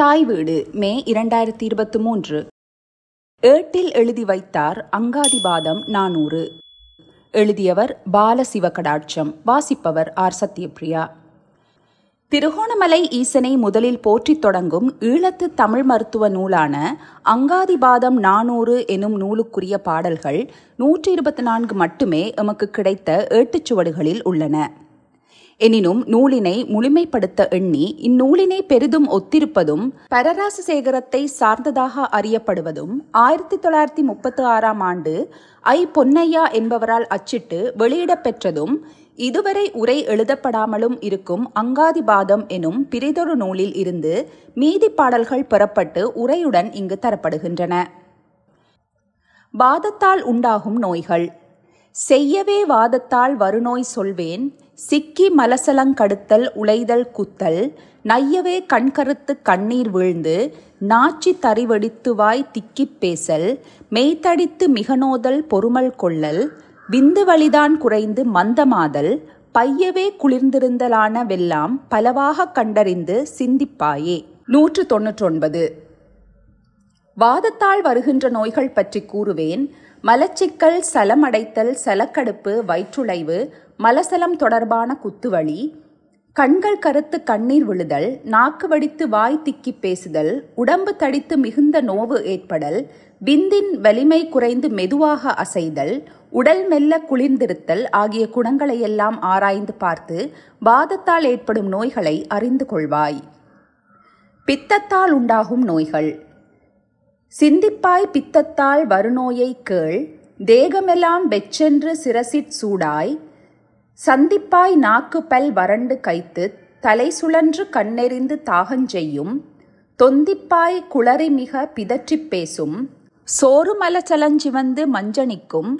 தாய் வீடு மே இரண்டாயிரத்தி இருபத்தி மூன்று ஏட்டில் எழுதி வைத்தார் அங்காதிபாதம் நானூறு. எழுதியவர் பால சிவகடாட்சம் வாசிப்பவர் ஆர் சத்யபிரியா. திருகோணமலை ஈசனை முதலில் போற்றித் தொடங்கும் ஈழத்து தமிழ் மருத்துவ நூலான அங்காதிபாதம் நானூறு எனும் நூலுக்குரிய பாடல்கள் நூற்றி இருபத்தி நான்கு மட்டுமே எமக்கு கிடைத்த ஏட்டுச்சுவடுகளில் உள்ளன. எனினும் நூலினை முழுமைப்படுத்த எண்ணி இந்நூலினை பெரிதும் ஒத்திருப்பதும் பரராசசேகரத்தை சார்ந்ததாக அறியப்படுவதும் ஆயிரத்தி தொள்ளாயிரத்தி முப்பத்தி ஆறாம் ஆண்டு ஐ பொன்னையா என்பவரால் அச்சிட்டு வெளியிடப்பெற்றதும் இதுவரை உரை எழுதப்படாமலும் இருக்கும் அங்காதிபாதம் எனும் பிரிதொரு நூலில் இருந்து மீதி பாடல்கள் பெறப்பட்டு உரையுடன் இங்கு தரப்படுகின்றன. வாதத்தால் உண்டாகும் நோய்கள். செய்யவே வாதத்தால் வருநோய் சொல்வேன் சிக்கி மலசலங்கடுத்தல் உழைதல் குத்தல் நையவே கண்கருத்து கண்ணீர் வீழ்ந்து நாச்சி தறிவடித்துவாய் திக்கிப் பேசல் மெய்த்தடித்து மிகநோதல் பொறுமல் கொள்ளல் விந்து வழிதான் குறைந்து மந்தமாதல் பையவே குளிர்ந்திருந்தலான வெல்லாம் பலவாக கண்டறிந்து சிந்திப்பாயே. நூற்று தொன்னூற்றொன்பது. வாதத்தால் வருகின்ற நோய்கள் பற்றி கூறுவேன். மலச்சிக்கல் சலமடைத்தல் சலக்கடுப்பு வயிற்றுளைவு மலசலம் தொடர்பான குத்துவழி கண்கள் கருத்து கண்ணீர் விழுதல் நாக்கு வடித்து வாய் திக்கி பேசுதல் உடம்பு தடித்து மிகுந்த நோவு ஏற்படல் விந்தின் வலிமை குறைந்து மெதுவாக அசைதல் உடல் மெல்ல குளிர்ந்திருத்தல் ஆகிய குணங்களையெல்லாம் ஆராய்ந்து பார்த்து வாதத்தால் ஏற்படும் நோய்களை அறிந்து கொள்வாய். பித்தத்தால் உண்டாகும் நோய்கள். சிந்திப்பாய் பித்தத்தால் வருநோயை கேள் தேகமெல்லாம் வெச்சென்று சிரசிற் சூடாய் சந்திப்பாய் நாக்கு பல் வறண்டு கைத்து தலை சுழன்று கண்ணெறிந்து தாகஞ்செய்யும் தொந்திப்பாய் குளறி மிக பிதற்றிப் பேசும் சோறு மலச்சலஞ்சிவந்து மஞ்சனிக்கும்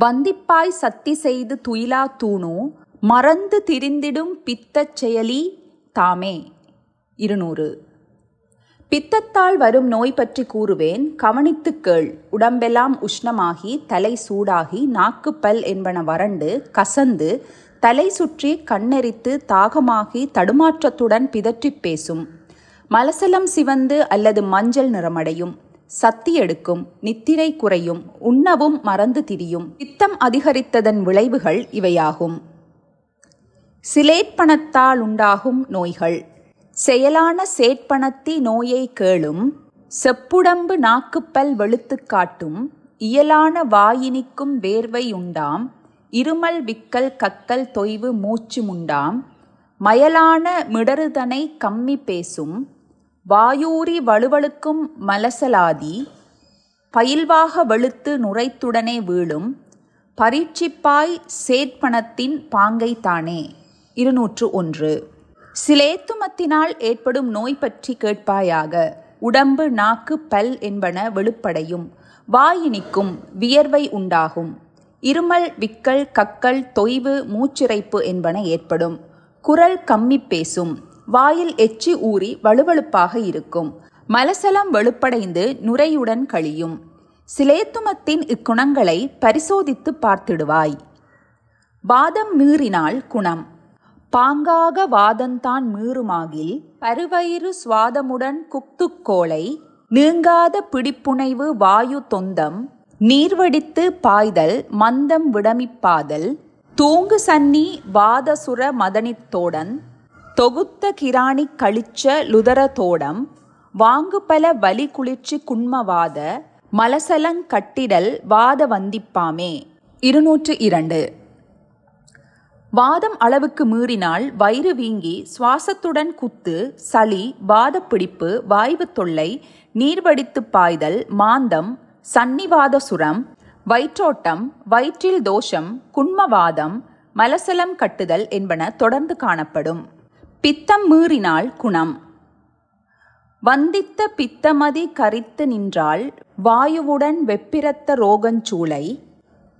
வந்திப்பாய் சத்தி செய்து துயிலா தூணு மறந்து திரிந்திடும் பித்தச் செயலி தாமே. இருநூறு. பித்தத்தால் வரும் நோய் பற்றி கூறுவேன். கவனித்து கேள். உடம்பெல்லாம் உஷ்ணமாகி தலை சூடாகி நாக்குப்பல் என்பன வறண்டு கசந்து தலை சுற்றி கண்ணெரித்து தாகமாகி தடுமாற்றத்துடன் பிதற்றிப் பேசும். மலசலம் சிவந்து அல்லது மஞ்சள் நிறமடையும். சத்தி எடுக்கும். நித்திரை குறையும். உண்ணவும் மறந்து திரியும். பித்தம் அதிகரித்ததன் விளைவுகள் இவையாகும். சிலேட்பணத்தால் உண்டாகும் நோய்கள். செயலான சேட்பணத்தி நோயை கேளும் செப்புடம்பு நாக்குப்பல் வெளுத்து காட்டும் இயலான வாயினிக்கும் வேர்வை உண்டாம் இருமல் விக்கல் கக்கல் தொய்வு மூச்சு முண்டாம் மயலான மிடறுதனை கம்மி பேசும் வாயூரி வலுவழுக்கும் மலசலாதி பயில்வாக வெளுத்து நுரைத்துடனே வீழும் பரீட்சிப்பாய் சேட்பணத்தின் பாங்கைத்தானே இருநூற்று ஒன்று. சிலேத்துமத்தினால் ஏற்படும் நோய் பற்றி கேட்பாயாக. உடம்பு நாக்கு பல் என்பன வெளுப்படையும். வாயினிக்கும் வியர்வை உண்டாகும். இருமல் விக்கல் கக்கல் தொய்வு மூச்சிறைப்பு என்பன ஏற்படும். குரல் கம்மி பேசும். வாயில் எச்சி ஊறி வலுவழுப்பாக இருக்கும். மலசலம் வெளுப்படைந்து நுரையுடன் கழியும். சிலேத்துமத்தின் இக்குணங்களை பரிசோதித்து பார்த்திடுவாய். வாதம் மீறினால் குணம். பாங்காக வாதந்தான் மீறுமாகில் பருவயிறு சுவாதமுடன் குக்துக்கோளை நீங்காத பிடிப்புனைவு வாயு தொந்தம் நீர்வடித்து பாய்தல் மந்தம் விடமிப்பாதல் தூங்கு சன்னி வாதசுர மதனித்தோடன் தொகுத்த கிராணி கழிச்ச லுதரதோடம் வாங்குபல வலி குளிர்ச்சி குண்மவாத மலசலங் கட்டிடல் வாத வந்திப்பாமே. இருநூற்று இரண்டு. வாதம் அளவுக்கு மீறினால் வயிறு வீங்கி சுவாசத்துடன் குத்து சளி வாதப்பிடிப்பு வாய்வு தொல்லை நீர்வடித்து பாய்தல் மாந்தம் சன்னிவாத சுரம் வயிற்றோட்டம் வயிற்றில் தோஷம் குண்மவாதம் மலசலம் கட்டுதல் என்பன தொடர்ந்து காணப்படும். பித்தம் மீறினால் குணம். வந்தித்த பித்தமதி கரித்து நின்றால் வாயுவுடன் வெப்பிரத்த ரோகஞ்சூளை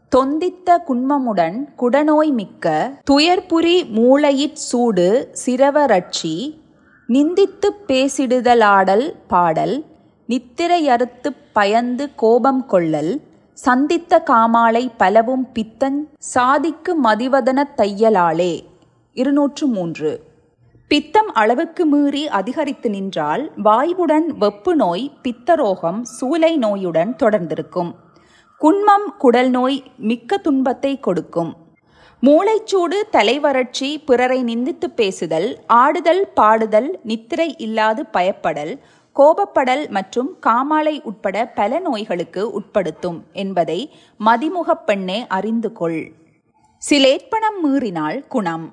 தொந்தித்த குன்மமுடன் குடநோய் மிக்க துயர்புரி மூளையிற் சூடு சிரவரட்சி நிந்தித்துப் பேசிடுதலாடல் பாடல் நித்திரையறுத்துப் பயந்து கோபம் கொள்ளல் சந்தித்த காமாலை பலவும் பித்தன் சாதிக்கு மதிவதனத் தையலாளே இருநூற்று மூன்று பித்தம் அளவுக்கு மீறி அதிகரித்து நின்றால் வாய்வுடன் வெப்பு நோய் பித்தரோகம் சூலை நோயுடன் தொடர்ந்திருக்கும். குன்மம் குடல் நோய் மிக்க துன்பத்தை கொடுக்கும். மூளைச்சூடு தலைவறட்சி பிறரை நிந்தித்து பேசுதல் ஆடுதல் பாடுதல் நித்திரை இல்லாது பயப்படல் கோபப்படல் மற்றும் காமாலை உட்பட பல நோய்களுக்கு உட்படுத்தும் என்பதை மதிமுகப் பெண்ணே அறிந்து கொள். சிலேற்பணம் மீறினால் குணம்.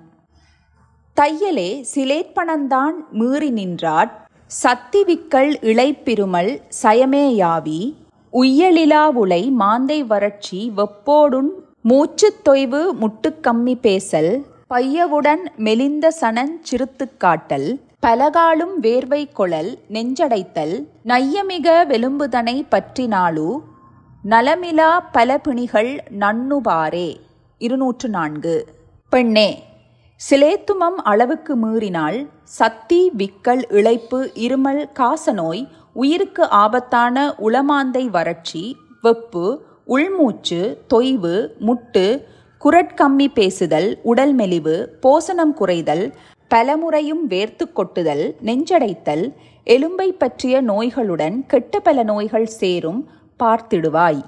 தையலே சிலேற்பணந்தான் மீறி நின்றாற். சத்திவிக்கல் இளைப்பிருமல் சயமேயாவி உய்யலிலாவுலை மாந்தை வறட்சி வெப்போடுன் மூச்சுத் தொய்வு முட்டுக்கம்மி பேசல் பையவுடன் மெலிந்த சனன் சிறுத்துக் காட்டல் பலகாலும் வேர்வை கொழல் நெஞ்சடைத்தல் நையமிக வெலும்புதனை பற்றினாலு நலமிலா பல பிணிகள் நன்னுபாரே இருநூற்று நான்கு. பெண்ணே சிலேத்துமம் அளவுக்கு மீறினால் சத்தி விக்கல் இழைப்பு இருமல் காசநோய் உயிருக்கு ஆபத்தான உளமாந்தை வறட்சி வெப்பு உள்மூச்சு தொய்வு முட்டு குரட்கம்மி பேசுதல் உடல் மெலிவு போசனம் குறைதல் பலமுறையும் வேர்த்து கொட்டுதல் நெஞ்சடைத்தல் எலும்பை பற்றிய நோய்களுடன் கெட்ட பல நோய்கள் சேரும் பார்த்திடுவாய்.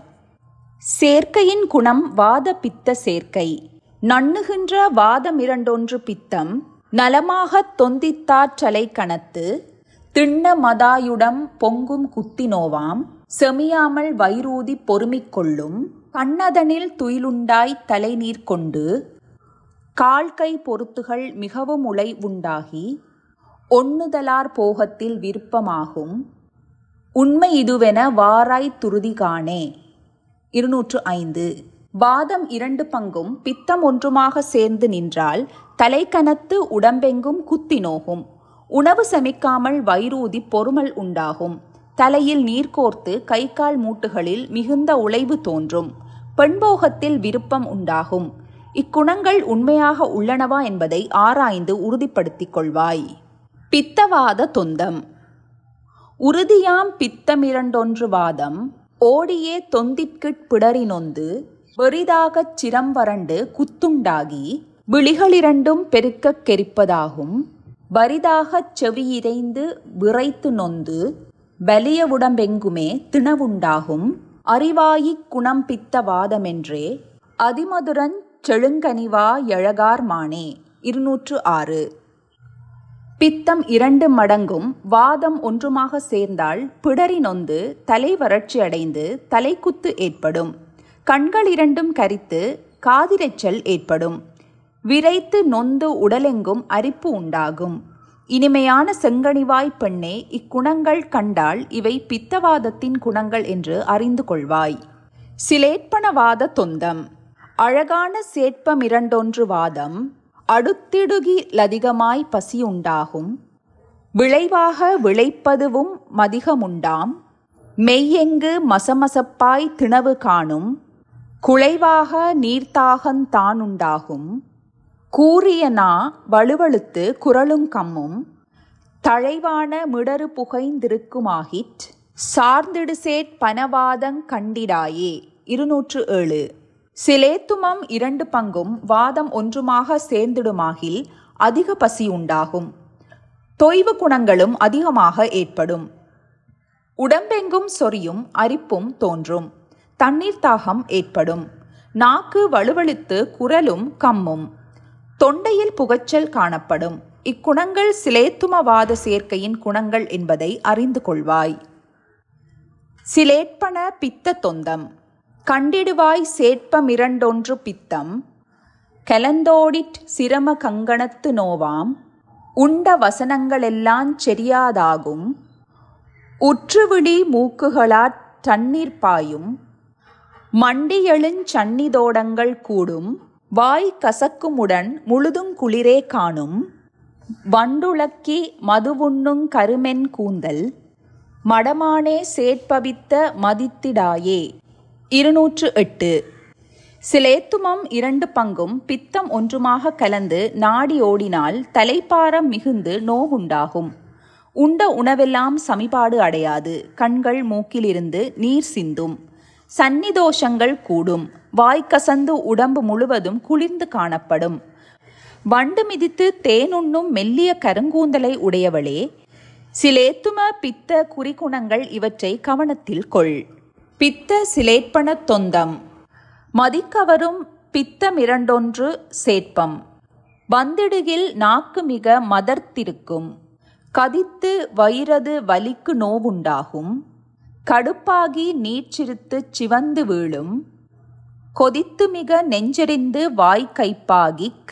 சேர்க்கையின் குணம் வாத பித்த சேர்க்கை. நண்ணுகின்ற வாதமிரண்டொன்று பித்தம் நலமாகத் தொந்தித்தாற்றலை கணத்து திண்ண மதாயுடம் பொங்கும் குத்தி நோவாம் செமியாமல் வைரூதி பொறுமிக் கொள்ளும். கண்ணதனில் துயிலுண்டாய் தலைநீர் கொண்டு கால்கை பொருத்துகள் மிகவும் உலை உண்டாகி ஒண்ணுதலார் போகத்தில் விருப்பமாகும். உண்மை இதுவென வாராய் துருதி காணே இருநூற்று ஐந்து. வாதம் இரண்டு பங்கும் பித்தம் ஒன்றுமாக சேர்ந்து நின்றால் தலைக்கனத்து உடம்பெங்கும் குத்தி நோகும் உணவு சமைக்காமல் வயிறூதி பொறுமல் உண்டாகும். தலையில் நீர் கோர்த்து கை கால் மூட்டுகளில் மிகுந்த உழைவு தோன்றும். பெண்போகத்தில் விருப்பம் உண்டாகும். இக்குணங்கள் உண்மையாக உள்ளனவா என்பதை ஆராய்ந்து உறுதிப்படுத்திக் கொள்வாய். பித்தவாத தொந்தம். உறுதியாம் பித்தமிரண்டொன்று வாதம். ஓடியே தொந்திற்கிட் பிடரினொந்து பெரிதாகச் சிரம் வறண்டு குத்துண்டாகி விழிகளிரண்டும் பெருக்கக் கெரிப்பதாகும். வரிதாகச் செவியிரைந்து விரைத்து நொந்து வலிய உடம்பெங்குமே திணவுண்டாகும். அறிவாயிக் குணம் பித்த வாதமென்றே அதிமதுரஞ் செழுங்கனிவா யழகார் மானே. இருநூற்று ஆறு. பித்தம் இரண்டு மடங்கும் வாதம் ஒன்றுமாக சேர்ந்தால் பிடரி நொந்து தலை வறட்சி அடைந்து தலைக்குத்து ஏற்படும். கண்கள் இரண்டும் கரித்து காதிரைச்சல் ஏற்படும். விரைத்து நொந்து உடலெங்கும் அரிப்பு உண்டாகும். இனிமையான செங்கனிவாய் பெண்ணே இக்குணங்கள் கண்டால் இவை பித்தவாதத்தின் குணங்கள் என்று அறிந்து கொள்வாய். சிலேற்பணவாத தொந்தம். அழகான சேட்பமிரண்டொன்று வாதம். அடுத்திடுகிலதிகமாய் பசியுண்டாகும் விளைவாக விளைப்பதுவும் மதிகமுண்டாம். மெய்யெங்கு மசமசப்பாய் திணவு காணும். குளைவாக நீர்த்தாகந்தானுண்டாகும் கூறிய நா வலுவழுத்து குரலும் கம்மும் தழைவான மிடறு புகைந்திருக்குமாகிற் சார்ந்திடுசேட் பனவாதங் கண்டிடாயே. இருநூற்று ஏழு. சிலேத்துமம் இரண்டு பங்கும் வாதம் ஒன்றுமாக சேர்ந்திடுமாகில் அதிக பசி உண்டாகும். தொய்வு குணங்களும் அதிகமாக ஏற்படும். உடம்பெங்கும் சொறியும் அரிப்பும் தோன்றும். தண்ணீர் தாகம் ஏற்படும். நாக்கு வலுவழுத்து குரலும் கம்மும். புகைச்சல் காணப்படும். இக்குணங்கள் சிலேத்துமவாத சேர்க்கையின் குணங்கள் என்பதை அறிந்து கொள்வாய். சிலேட்பன பித்த தொந்தம். கண்டிடுவாய் சேட்பமிரண்டொன்று பித்தம். கலந்தோடிட் சிரம கங்கணத்து நோவாம். உண்ட வசனங்களெல்லாம் செரியாதாகும் உற்றுவிடி மூக்குகளாற் தண்ணீர் பாயும். மண்டியெழுஞ் சன்னிதோடங்கள் கூடும். வாய் கசக்குமுடன் முழுதும் குளிரே காணும். வண்டுளக்கி மதுவுண்ணுங் கருமென் கூந்தல். மடமானே சேட்பவித்த மதித்திடாயே. இருநூற்று எட்டு சிலேத்துமம் இரண்டு பங்கும் பித்தம் ஒன்றுமாக கலந்து நாடி ஓடினால் தலைப்பாரம் மிகுந்து நோகுண்டாகும். உண்ட உணவெல்லாம் சமிபாடு அடையாது. கண்கள் மூக்கிலிருந்து நீர் சிந்தும். சந்நிதோஷங்கள் கூடும். வாய்க்கசந்து உடம்பு முழுவதும் குளிர்ந்து காணப்படும். வண்டு மிதித்து தேனுண்ணும் மெல்லிய கருங்கூந்தலை உடையவளே சிலேத்தும பித்த குறிகுணங்கள் இவற்றை கவனத்தில் கொள். பித்த சிலேட்பண தொந்தம். மதிக்கவரும் பித்தமிரண்டொன்று சேட்பம் வந்திடுகில் நாக்கு மிக மதர்த்திருக்கும். கதித்து வயிறது வலிக்கு நோவுண்டாகும். கடுப்பாகி நீச்சிறுத்து சிவந்து வீழும். கொதித்து மிக நெஞ்செறிந்து வாய் கைப்பாகிக்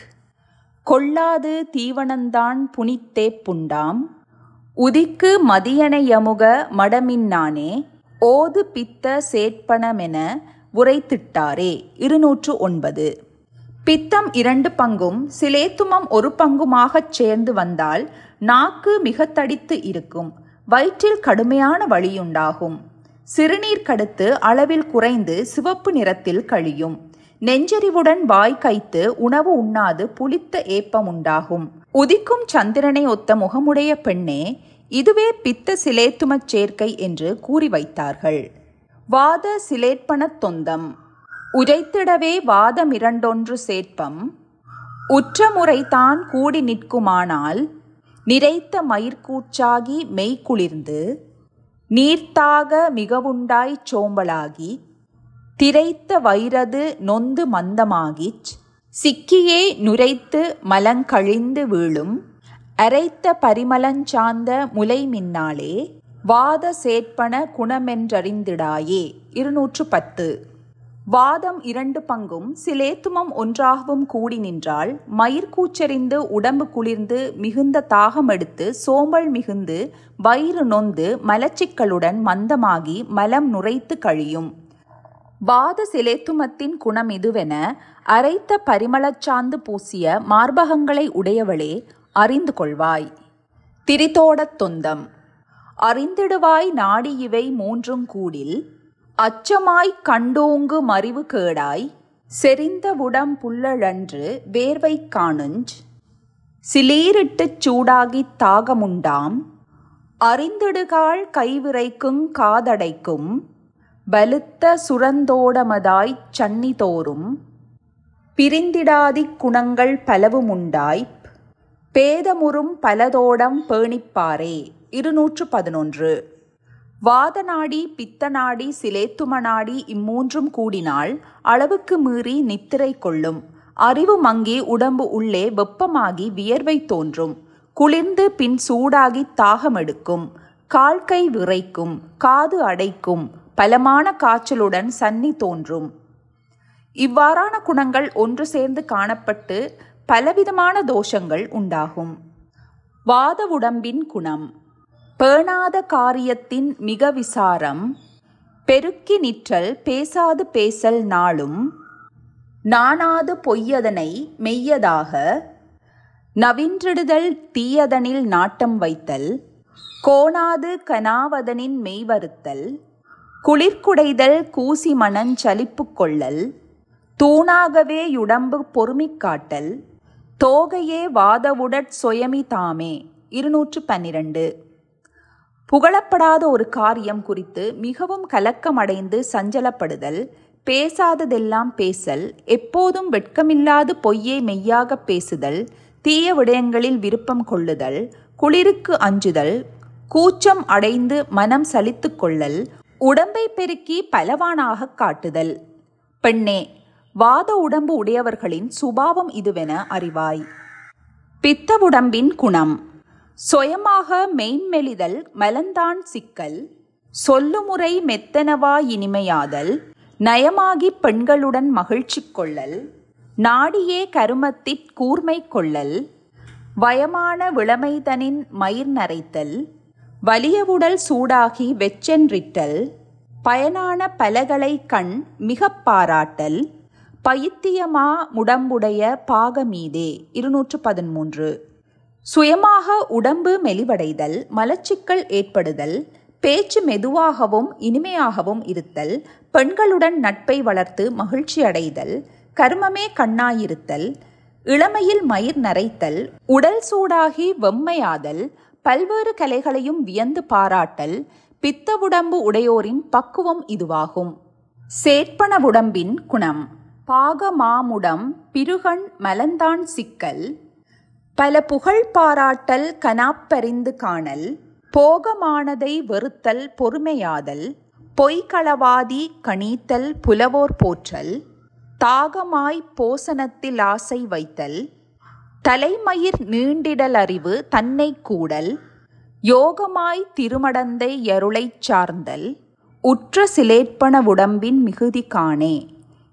கொள்ளாது தீவனந்தான் புனித்தே புண்டாம். உதிக்கு மதியனையமுக மடமின்னானே ஓது பித்த சேட்பணமென உரைத்திட்டாரே. இருநூற்று ஒன்பது. பித்தம் இரண்டு பங்கும் சிலேத்துமம் ஒரு பங்குமாகச் சேர்ந்து வந்தால் நாக்கு மிக தடித்து இருக்கும். வயிற்றில் கடுமையான வழியுண்டாகும். சிறுநீர் கடுத்து அளவில் குறைந்து சிவப்பு நிறத்தில் கழியும். நெஞ்செறிவுடன் வாய் கைத்து உணவு உண்ணாது புளித்த ஏப்பம் உண்டாகும். உதிக்கும் சந்திரனை ஒத்த முகமுடைய பெண்ணே இதுவே பித்த சிலேத்துமச் சேர்க்கை என்று கூறி வைத்தார்கள். வாத சிலேற்பணத் தொந்தம். உரைத்திடவே வாதமிரண்டொன்று சேர்ப்பம். உற்றமுறைதான் கூடி நிற்குமானால் நிறைத்த மயிர்கூச்சாகி மெய்குளிர்ந்து நீர்த்தாக மிகவுண்டாய்ச் சோம்பலாகி திரைத்த வைரது நொந்து மந்தமாகிச் சிக்கியே நுரைத்து மலங்கழிந்து வீழும் அரைத்த பரிமலஞ்சார்ந்த முலை மின்னாலே வாத சேர்ப்பன குணமென்றறிந்திடாயே. இருநூற்று பத்து. வாதம் இரண்டு பங்கும் சிலேத்துமம் ஒன்றாகவும் கூடி நின்றால் மயிர் கூச்சறிந்து உடம்பு குளிர்ந்து மிகுந்த தாகம் எடுத்து சோம்பல் மிகுந்து வயிறு நொந்து மலச்சிக்கலுடன் மந்தமாகி மலம் நுரைத்து கழியும். வாத சிலேத்துமத்தின் குணம் இதுவென அரைத்த பரிமளச்சாந்து பூசிய மார்பகங்களை உடையவளே அறிந்து கொள்வாய். திரிதோடத் தொந்தம். அறிந்திடுவாய் நாடி இவை மூன்றும் கூடில் அச்சமாய்க் கண்டோங்கு மறிவு கேடாய் செறிந்த உடம் புல்லழன்று வேர்வை காணுஞ்ச் சிலீரிட்டுச் சூடாகித் தாகமுண்டாம் அறிந்திடுகால் கைவிரைக்குங் காதடைக்கும் பலுத்த சுரந்தோடமதாய்ச் சன்னி தோறும் பிரிந்திடாதிக் குணங்கள் பலவுமுண்டாய்ப் பேதமுறும் பலதோடம் பேணிப்பாரே. இருநூற்று பதினொன்று. வாதநாடி பித்தநாடி சிலேத்துமநாடி இம்மூன்றும் கூடினால் அளவுக்கு மீறி நித்திரை கொள்ளும். அறிவு மங்கி உடம்பு உள்ளே வெப்பமாகி வியர்வை தோன்றும். குளிர்ந்து பின் சூடாகி தாகமெடுக்கும். கால்கை விரைக்கும் காது அடைக்கும் பலமான காய்ச்சலுடன் சன்னி தோன்றும். இவ்வாறான குணங்கள் ஒன்று சேர்ந்து காணப்பட்டு பலவிதமான தோஷங்கள் உண்டாகும். வாத உடம்பின் குணம். பேணாத காரியத்தின் மிக விசாரம் பெருக்கி நிற்றல் பேசாது பேசல் நாளும் நாணாது பொய்யதனை மெய்யதாக நவின்றிடுதல் தீயதனில் நாட்டம் வைத்தல் கோணாது கனாவதனின் மெய்வருத்தல் குளிர்குடைதல் கூசி மனஞ்சலிப்பு கொள்ளல் தூணாகவே யுடம்பு பொறுமிக் காட்டல் தோகையே வாதவுடற் சொயமி தாமே. இருநூற்று பன்னிரண்டு. புகழப்படாத ஒரு காரியம் குறித்து மிகவும் கலக்கமடைந்து சஞ்சலப்படுதல் பேசாததெல்லாம் பேசல் எப்போதும் வெட்கமில்லாது பொய்யை மெய்யாகப் பேசுதல் தீய விடயங்களில் விருப்பம் கொள்ளுதல் குளிருக்கு அஞ்சுதல் கூச்சம் அடைந்து மனம் சலித்து கொள்ளல் உடம்பை பெருக்கி பலவானாக காட்டுதல். பெண்ணே வாத உடம்பு உடையவர்களின் சுபாவம் இதுவென அறிவாய். பித்த உடம்பின் குணம். சொயமாக மெய்மெலிதல் மலந்தான் சிக்கல் சொல்லுமுறை மெத்தனவா இனிமையாதல் நயமாகி பெண்களுடன் மகிழ்ச்சி கொள்ளல் நாடியே கருமத்திற் கூர்மை கொள்ளல் வயமான விளமைதனின் மயிர் நரைத்தல் வலியவுடல் சூடாகி வெச்சென்றிட்டல் பயனான பலகளை கண் மிகப் பாராட்டல் பைத்தியமா முடம்புடைய பாகமீதே. இருநூற்று பதிமூன்று சுயமாக உடம்பு மெலிவடைதல் மலச்சிக்கல் ஏற்படுதல் பேச்சு மெதுவாகவும் இனிமையாகவும் இருத்தல் பெண்களுடன் நட்பை வளர்த்து மகிழ்ச்சி அடைதல் கர்மமே கண்ணாயிருத்தல் இளமையில் மயிர் நரைத்தல் உடல் சூடாகி வெம்மையாதல் பல்வேறு கலைகளையும் வியந்து பாராட்டல் பித்த உடம்பு உடையோரின் பக்குவம் இதுவாகும். சேட்பண உடம்பின் குணம் பாகமாமுடம் பிருகன் மலந்தான் சிக்கல் பல புகழ் பாராட்டல் கனாப்பறிந்து காணல் போகமானதை வெறுத்தல் பொறுமையாதல் பொய்களவாதி கணித்தல் புலவோர் போற்றல் தாகமாய் போசனத்தில் ஆசை வைத்தல் தலைமயிர் நீண்டிடல் அறிவு தன்னை கூடல் யோகமாய் திருமடந்தை எருளைச் சார்ந்தல் உற்ற சிலேற்பன உடம்பின் மிகுதி காணே.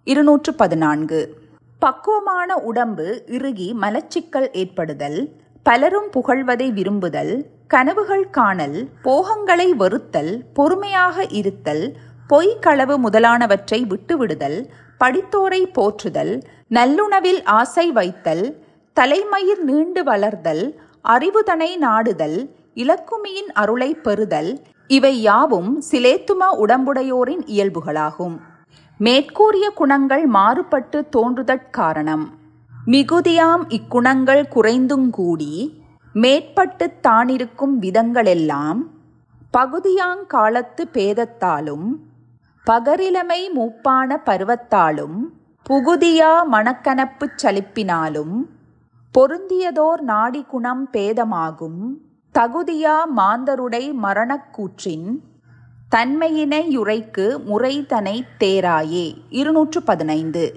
இருநூற்று பதினான்கு. பக்குவமான உடம்பு இறுகி மலச்சிக்கல் ஏற்படுதல் பலரும் புகழ்வதை விரும்புதல் கனவுகள் காணல் போகங்களை வெறுத்தல் பொறுமையாக இருத்தல் பொய் களவு முதலானவற்றை விட்டுவிடுதல் படித்தோரை போற்றுதல் நல்லுணவில் ஆசை வைத்தல் தலைமயிர் நீண்டு வளர்தல் அறிவுதனை நாடுதல் இலக்குமியின் அருளை பெறுதல் இவை யாவும் சிலேத்தும உடம்புடையோரின் இயல்புகளாகும். மேற்கூறிய குணங்கள் மாறுபட்டு தோன்றுதற்காரணம் மிகுதியாம் இக்குணங்கள் குறைந்துங்கூடி மேற்பட்டுத் தானிருக்கும் விதங்களெல்லாம் பகுதியாங் காலத்து பேதத்தாலும் பகரிலமை மூப்பான பருவத்தாலும் புகுதியா மனக்கனப்புச் சலிப்பினாலும் பொருந்தியதோர் நாடி குணம் பேதமாகும் தகுதியா மாந்தருடை மரணக்கூற்றின் தன்மையினையுரைக்கு முறைதனை தேராயே. இருநூற்று பதினைந்து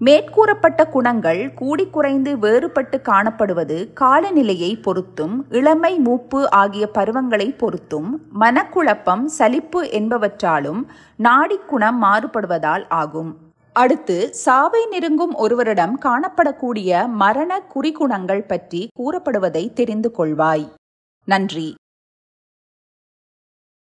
மேற்கூறப்பட்ட குணங்கள் கூடி குறைந்து வேறுபட்டு காணப்படுவது காலநிலையை பொறுத்தும் இளமை மூப்பு ஆகிய பருவங்களை பொறுத்தும் மனக்குழப்பம் சலிப்பு என்பவற்றாலும் நாடிக்குணம் மாறுபடுவதால் ஆகும். அடுத்து சாவை நெருங்கும் ஒருவரிடம் காணப்படக்கூடிய மரண குறிகுணங்கள் பற்றி கூறப்படுவதை தெரிந்து கொள்வாய். நன்றி.